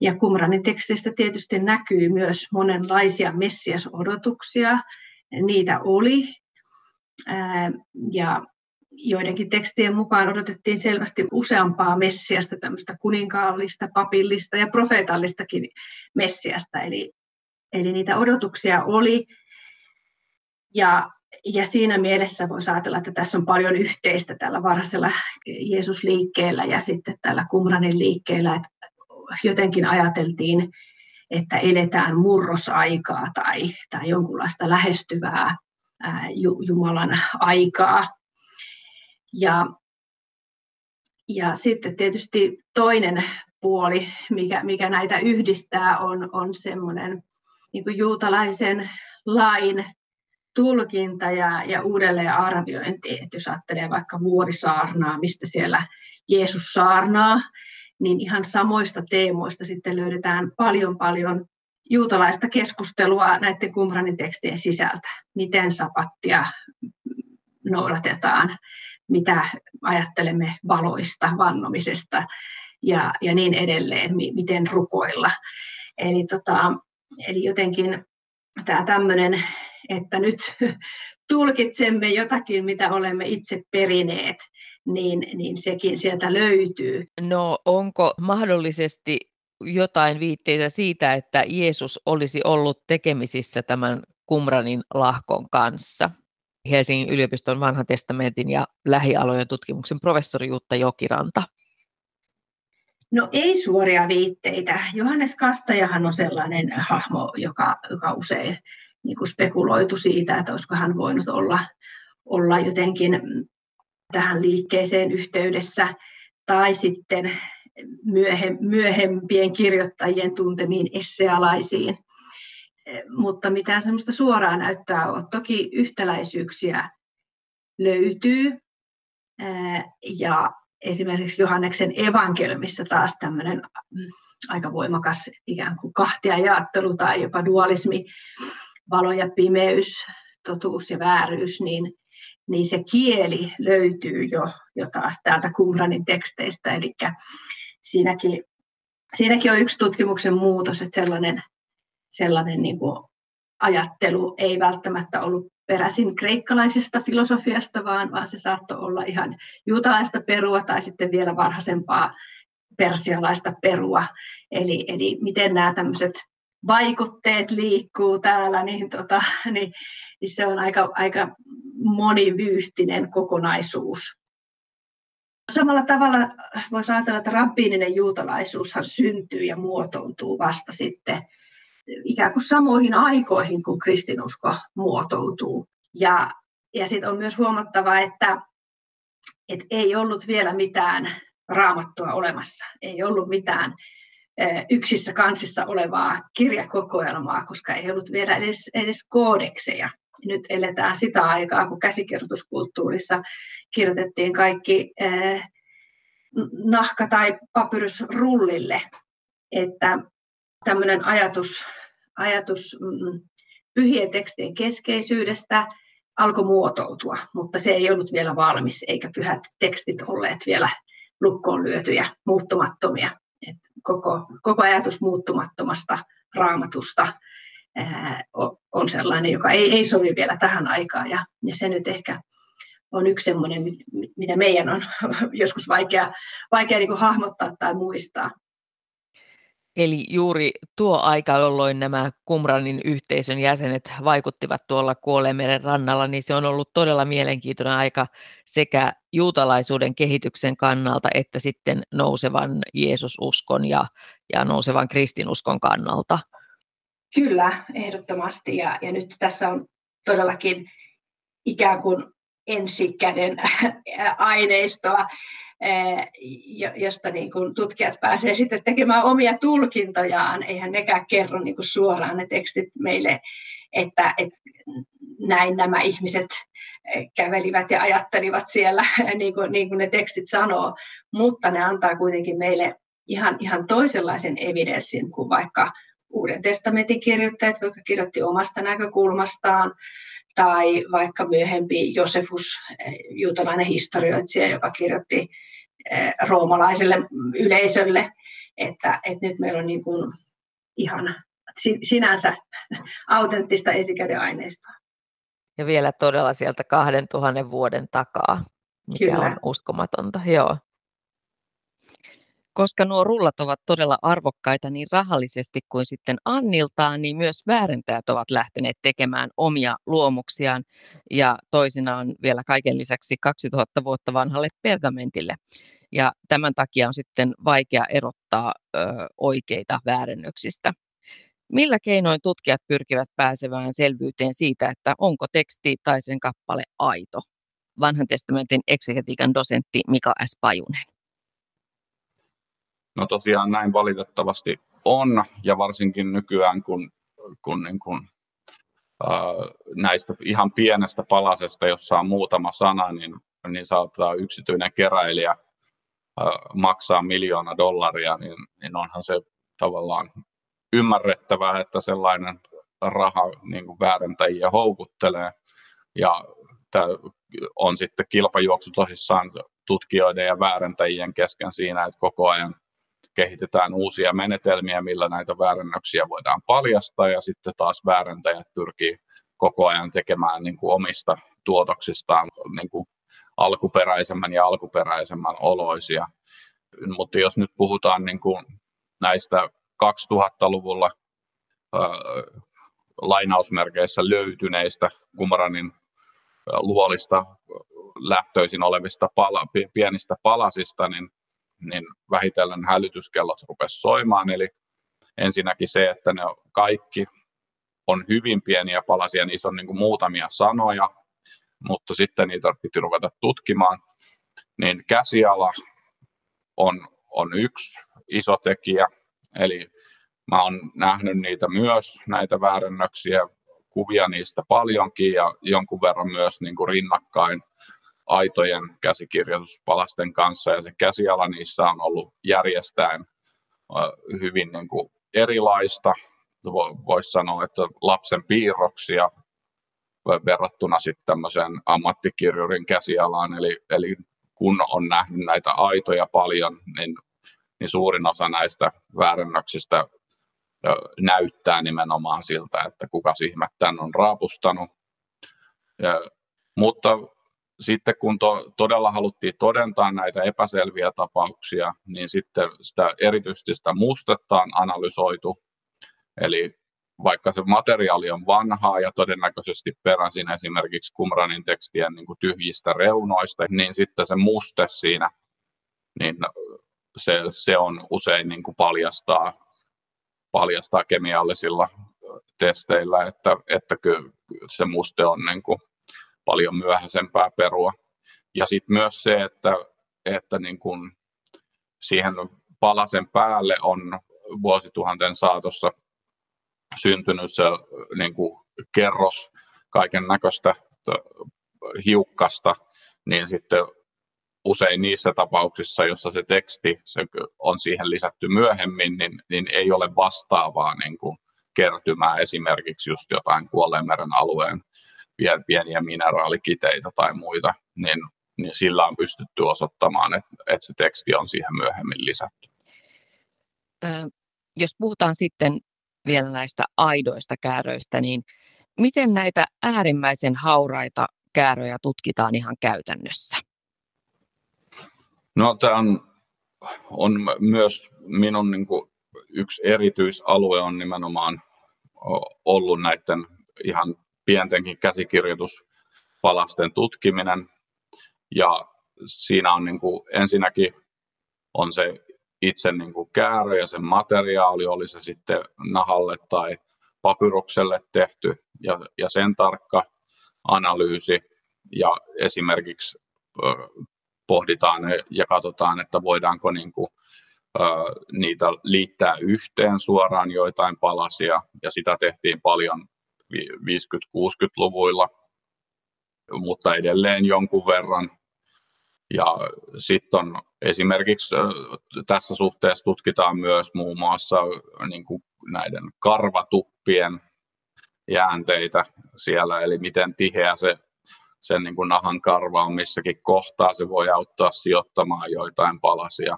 C: Ja Kumranin teksteistä tietysti näkyy myös monenlaisia messiasodotuksia, niitä oli, ja joidenkin tekstien mukaan odotettiin selvästi useampaa messiasta, tämmöistä kuninkaallista, papillista ja profeetallistakin messiasta. Eli, eli niitä odotuksia oli. Ja, ja siinä mielessä voisi ajatella, että tässä on paljon yhteistä tällä varhaisella Jeesusliikkeellä ja sitten tällä Kumranin liikkeellä, että jotenkin ajateltiin, että eletään murrosaikaa tai, tai jonkunlaista lähestyvää Jumalan aikaa. Ja, ja sitten tietysti toinen puoli, mikä, mikä näitä yhdistää, on, on semmoinen niin juutalaisen lain tulkinta ja, ja uudelleen arviointi. Että jos ajattelee vaikka vuorisaarnaa, mistä siellä Jeesus saarnaa, niin ihan samoista teemoista sitten löydetään paljon paljon juutalaista keskustelua näiden Qumranin tekstien sisältä. Miten sapattia noudatetaan, mitä ajattelemme valoista, vannomisesta ja, ja niin edelleen, miten rukoilla. Eli, tota, eli jotenkin tämä tämmöinen, että nyt tulkitsemme jotakin, mitä olemme itse perineet, niin, niin sekin sieltä löytyy.
B: No onko mahdollisesti jotain viitteitä siitä, että Jeesus olisi ollut tekemisissä tämän Kumranin lahkon kanssa? Helsingin yliopiston vanhan testamentin ja lähialojen tutkimuksen professori Jutta Jokiranta.
C: No ei suoria viitteitä. Johannes Kastajahan on sellainen hahmo, joka, joka usein niin kuin spekuloitu siitä, että olisiko hän voinut olla, olla jotenkin tähän liikkeeseen yhteydessä, tai sitten myöhempien kirjoittajien tuntemiin essealaisiin. Mutta mitään semmoista suoraa näyttää on. Toki yhtäläisyyksiä löytyy, ja esimerkiksi Johanneksen evankeliumissa taas tämmöinen mm, aika voimakas ikään kuin kahtia jaottelu tai jopa dualismi, valo ja pimeys, totuus ja vääryys, niin, niin se kieli löytyy jo, jo taas täältä Qumranin teksteistä, eli siinäkin, siinäkin on yksi tutkimuksen muutos, että sellainen, sellainen niin kuin ajattelu ei välttämättä ollut peräisin kreikkalaisesta filosofiasta, vaan, vaan se saattoi olla ihan juutalaista perua tai sitten vielä varhaisempaa persialaista perua. Eli, eli miten nämä tämmöiset vaikutteet liikkuu täällä, niin, tota, niin, niin se on aika, aika monivyyhtinen kokonaisuus. Samalla tavalla voisi ajatella, että rabbiininen juutalaisuushan syntyy ja muotoutuu vasta sitten ikään kuin samoihin aikoihin, kun kristinusko muotoutuu. Ja, ja sitten on myös huomattava, että, että ei ollut vielä mitään raamattua olemassa. Ei ollut mitään yksissä kansissa olevaa kirjakokoelmaa, koska ei ollut vielä edes, edes koodekseja. Nyt eletään sitä aikaa, kun käsikirjoituskulttuurissa kirjoitettiin kaikki nahka- tai papyrusrullille, että tämmöinen ajatus, ajatus mm, pyhien tekstien keskeisyydestä alkoi muotoutua, mutta se ei ollut vielä valmis, eikä pyhät tekstit olleet vielä lukkoon lyötyjä, muuttumattomia. Et koko, koko ajatus muuttumattomasta raamatusta ää, on sellainen, joka ei, ei sovi vielä tähän aikaan. Ja, ja se nyt ehkä on yksi sellainen, mitä meidän on joskus vaikea, vaikea niin hahmottaa tai muistaa.
B: Eli juuri tuo aika, jolloin nämä Kumranin yhteisön jäsenet vaikuttivat tuolla Kuolleemeren rannalla, niin se on ollut todella mielenkiintoinen aika sekä juutalaisuuden kehityksen kannalta että sitten nousevan Jeesususkon ja, ja nousevan kristinuskon kannalta.
C: Kyllä, ehdottomasti. Ja, ja nyt tässä on todellakin ikään kuin ensikäden aineistoa josta niin kuin tutkijat pääsevät sitten tekemään omia tulkintojaan. Eihän nekään kerro niin kuin suoraan ne tekstit meille, että, että näin nämä ihmiset kävelivät ja ajattelivat siellä, niin kuin, niin kuin ne tekstit sanoo, mutta ne antaa kuitenkin meille ihan, ihan toisenlaisen evidenssin kuin vaikka Uuden testamentin kirjoittajat, jotka kirjoitti omasta näkökulmastaan, tai vaikka myöhempi Josefus, juutalainen historioitsija, joka kirjoitti Eh, roomalaiselle yleisölle, että, että nyt meillä on niin kuin ihan sinänsä autenttista esikäden aineistoa.
B: Ja vielä todella sieltä 2000 vuoden takaa, mikä Kyllä. on uskomatonta. Joo. Koska nuo rullat ovat todella arvokkaita niin rahallisesti kuin sitten Anniltaan, niin myös väärentäjät ovat lähteneet tekemään omia luomuksiaan ja toisinaan vielä kaiken lisäksi 2000 vuotta vanhalle pergamentille. Ja tämän takia on sitten vaikea erottaa ö, oikeita väärennöksistä. Millä keinoin tutkijat pyrkivät pääsemään selvyyteen siitä, että onko teksti tai sen kappale aito? Vanhan testamentin eksegetiikan dosentti Mika S. Pajunen.
D: No tosiaan näin valitettavasti on, ja varsinkin nykyään, kun, kun, niin äh, näistä ihan pienestä palasesta, jossa on muutama sana, niin, niin saattaa yksityinen keräilijä maksaa miljoona dollaria, niin, niin onhan se tavallaan ymmärrettävää, että sellainen raha niin kuin väärentäjiä houkuttelee. Ja että on sitten kilpajuoksu tosissaan tutkijoiden ja väärentäjien kesken siinä, että koko ajan kehitetään uusia menetelmiä, millä näitä väärennöksiä voidaan paljastaa, ja sitten taas väärentäjät pyrkii koko ajan tekemään niin kuin omista tuotoksistaan niin kuin alkuperäisemmän ja alkuperäisemmän oloisia. Mutta jos nyt puhutaan niin kuin näistä 2000-luvulla äh, lainausmerkeissä löytyneistä Kumaranin luolista lähtöisin olevista pala, pienistä palasista, niin, niin vähitellen hälytyskellot rupesi soimaan. Eli ensinnäkin se, että ne kaikki on hyvin pieniä palasia, niissä on niin kuin muutamia sanoja, mutta sitten niitä piti ruveta tutkimaan. Niin käsiala on, on yksi iso tekijä, eli mä oon nähnyt niitä myös, näitä väärennöksiä, kuvia niistä paljonkin ja jonkun verran myös niin kuin rinnakkain aitojen käsikirjoituspalasten kanssa ja se käsiala niissä on ollut järjestäen hyvin niin kuin erilaista. Voisi sanoa, että lapsen piirroksia verrattuna sitten tämmöiseen ammattikirjurin käsialaan. Eli, eli kun on nähnyt näitä aitoja paljon, niin, niin suurin osa näistä väärennöksistä näyttää nimenomaan siltä, että kuka ihme tämän on raapustanut. Ja, mutta sitten kun to, todella haluttiin todentaa näitä epäselviä tapauksia, niin sitten sitä erityisesti sitä mustetta on analysoitu. Eli vaikka se materiaali on vanhaa ja todennäköisesti peräisin esimerkiksi Kumranin tekstien niin kuin tyhjistä reunoista, niin sitten se muste siinä, niin se, se on usein niin kuin paljastaa, paljastaa kemiallisilla testeillä, että, että kyllä se muste on niin kuin paljon myöhäisempää perua. Ja sitten myös se, että, että niin kuin siihen palasen päälle on vuosituhanten saatossa syntynyt se niin kerros kaiken näköistä hiukkasta, niin sitten usein niissä tapauksissa, jossa se teksti se on siihen lisätty myöhemmin, niin, niin ei ole vastaavaa niin kuin kertymää esimerkiksi just jotain Kuolleenmeren alueen pieniä mineraalikiteitä tai muita, niin, niin sillä on pystytty osoittamaan, että, että se teksti on siihen myöhemmin lisätty.
B: Jos puhutaan sitten vielä näistä aidoista kääröistä, niin miten näitä äärimmäisen hauraita kääröjä tutkitaan ihan käytännössä?
D: No tämä on, on myös minun niin kuin, yksi erityisalue on nimenomaan ollut näiden ihan pientenkin käsikirjoituspalasten tutkiminen. Ja siinä on niin kuin, ensinnäkin on se itse niin kuin käärö ja sen materiaali, oli se sitten nahalle tai papyrukselle tehty. Ja, ja sen tarkka analyysi. Ja esimerkiksi pohditaan ja katsotaan, että voidaanko niin kuin, niitä liittää yhteen suoraan joitain palasia. Ja sitä tehtiin paljon 50-60-luvuilla, mutta edelleen jonkun verran ja sitten on esimerkiksi tässä suhteessa tutkitaan myös muun muassa niin kuin näiden karvatuppien jäänteitä siellä, eli miten tiheä se sen niin kuin nahan karva on missäkin kohtaa, se voi auttaa sijoittamaan joitain palasia.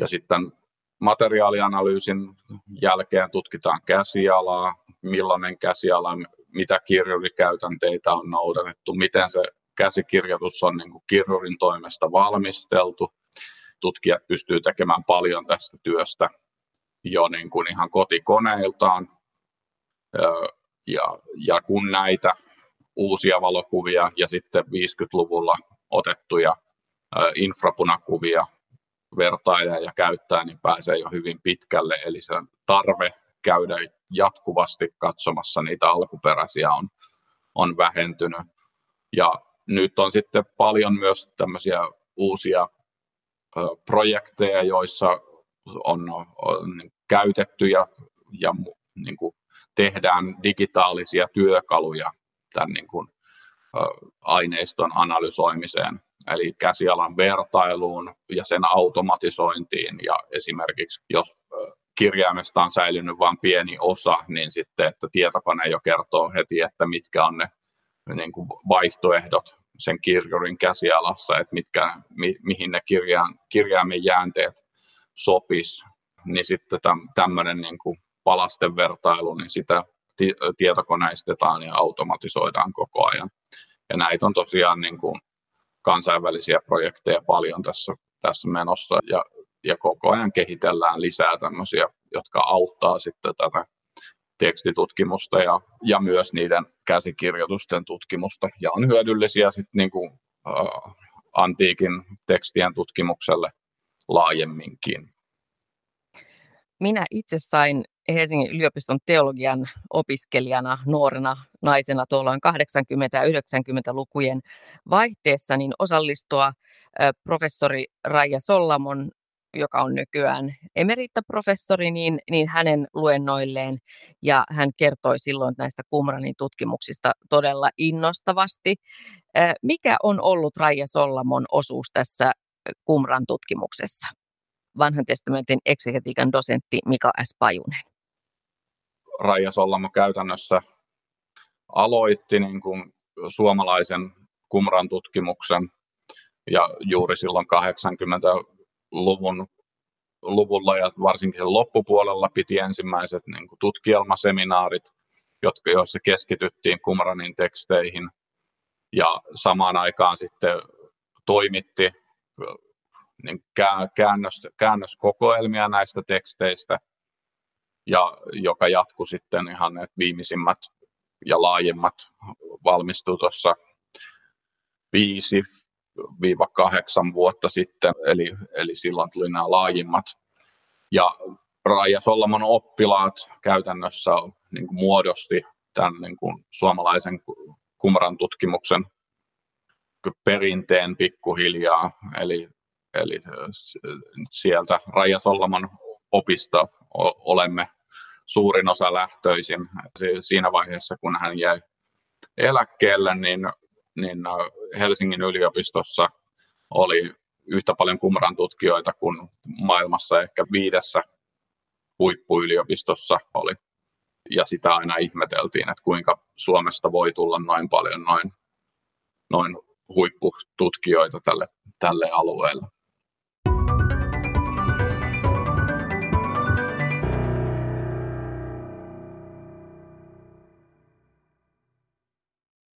D: Ja sitten materiaalianalyysin jälkeen tutkitaan käsialaa, millainen käsiala, mitä kirjurikäytänteitä on noudatettu, miten se käsikirjoitus on niin kuin kirjurin toimesta valmisteltu. Tutkijat pystyvät tekemään paljon tästä työstä jo niin kuin ihan kotikoneiltaan. Ja, ja kun näitä uusia valokuvia ja sitten 50-luvulla otettuja infrapunakuvia vertailee ja käyttää, niin pääsee jo hyvin pitkälle. Eli se tarve käydä jatkuvasti katsomassa niitä alkuperäisiä on, on vähentynyt. Ja nyt on sitten paljon myös tämmöisiä uusia projekteja, joissa on, on käytetty ja, ja niin kuin tehdään digitaalisia työkaluja tämän niin kuin, aineiston analysoimiseen, eli käsialan vertailuun ja sen automatisointiin. Ja esimerkiksi jos kirjaimesta on säilynyt vain pieni osa, niin sitten, että tietokone jo kertoo heti, että mitkä on ne niin kuin vaihtoehdot sen kirjurin käsialassa, että mitkä, mi, mihin ne kirjain, kirjaimen jäänteet sopis, niin sitten tämmöinen niin kuin palasten vertailu, niin sitä tietokoneistetaan ja automatisoidaan koko ajan. Ja näitä on tosiaan niin kuin kansainvälisiä projekteja paljon tässä, tässä menossa ja, ja koko ajan kehitellään lisää tämmöisiä, jotka auttaa sitten tätä tekstitutkimusta ja, ja myös niiden käsikirjoitusten tutkimusta ja on hyödyllisiä sitten niin kuin, uh, antiikin tekstien tutkimukselle laajemminkin.
B: Minä itse sain Helsingin yliopiston teologian opiskelijana, nuorena naisena tuolloin 80- ja 90-lukujen vaihteessa, niin osallistua professori Raija Sollamon, joka on nykyään emerittaprofessori, niin, niin hänen luennoilleen. Ja hän kertoi silloin näistä Kumranin tutkimuksista todella innostavasti. Mikä on ollut Raija Sollamon osuus tässä Kumran tutkimuksessa? vanhan testamentin eksegetiikan dosentti Mika S. Pajunen.
D: Raija Sollamo käytännössä aloitti niin kuin suomalaisen kumran tutkimuksen ja juuri silloin 80-luvun luvulla ja varsinkin sen loppupuolella piti ensimmäiset niin kuin tutkielmaseminaarit, jotka, joissa keskityttiin Kumranin teksteihin. Ja samaan aikaan sitten toimitti niin käännös, käännöskokoelmia näistä teksteistä, ja joka jatkui sitten ihan ne viimeisimmät ja laajemmat valmistui tuossa viisi kahdeksan vuotta sitten, eli, eli silloin tuli nämä laajimmat. Ja Raija Sollamon oppilaat käytännössä niin kuin muodosti tämän niin kuin suomalaisen kumran tutkimuksen perinteen pikkuhiljaa, eli Eli sieltä Raija Solomon opista olemme suurin osa lähtöisin. Siinä vaiheessa, kun hän jäi eläkkeelle, niin, niin Helsingin yliopistossa oli yhtä paljon kumran tutkijoita kuin maailmassa ehkä viidessä huippuyliopistossa oli. Ja sitä aina ihmeteltiin, että kuinka Suomesta voi tulla noin paljon noin, noin huippututkijoita tälle, tälle alueelle.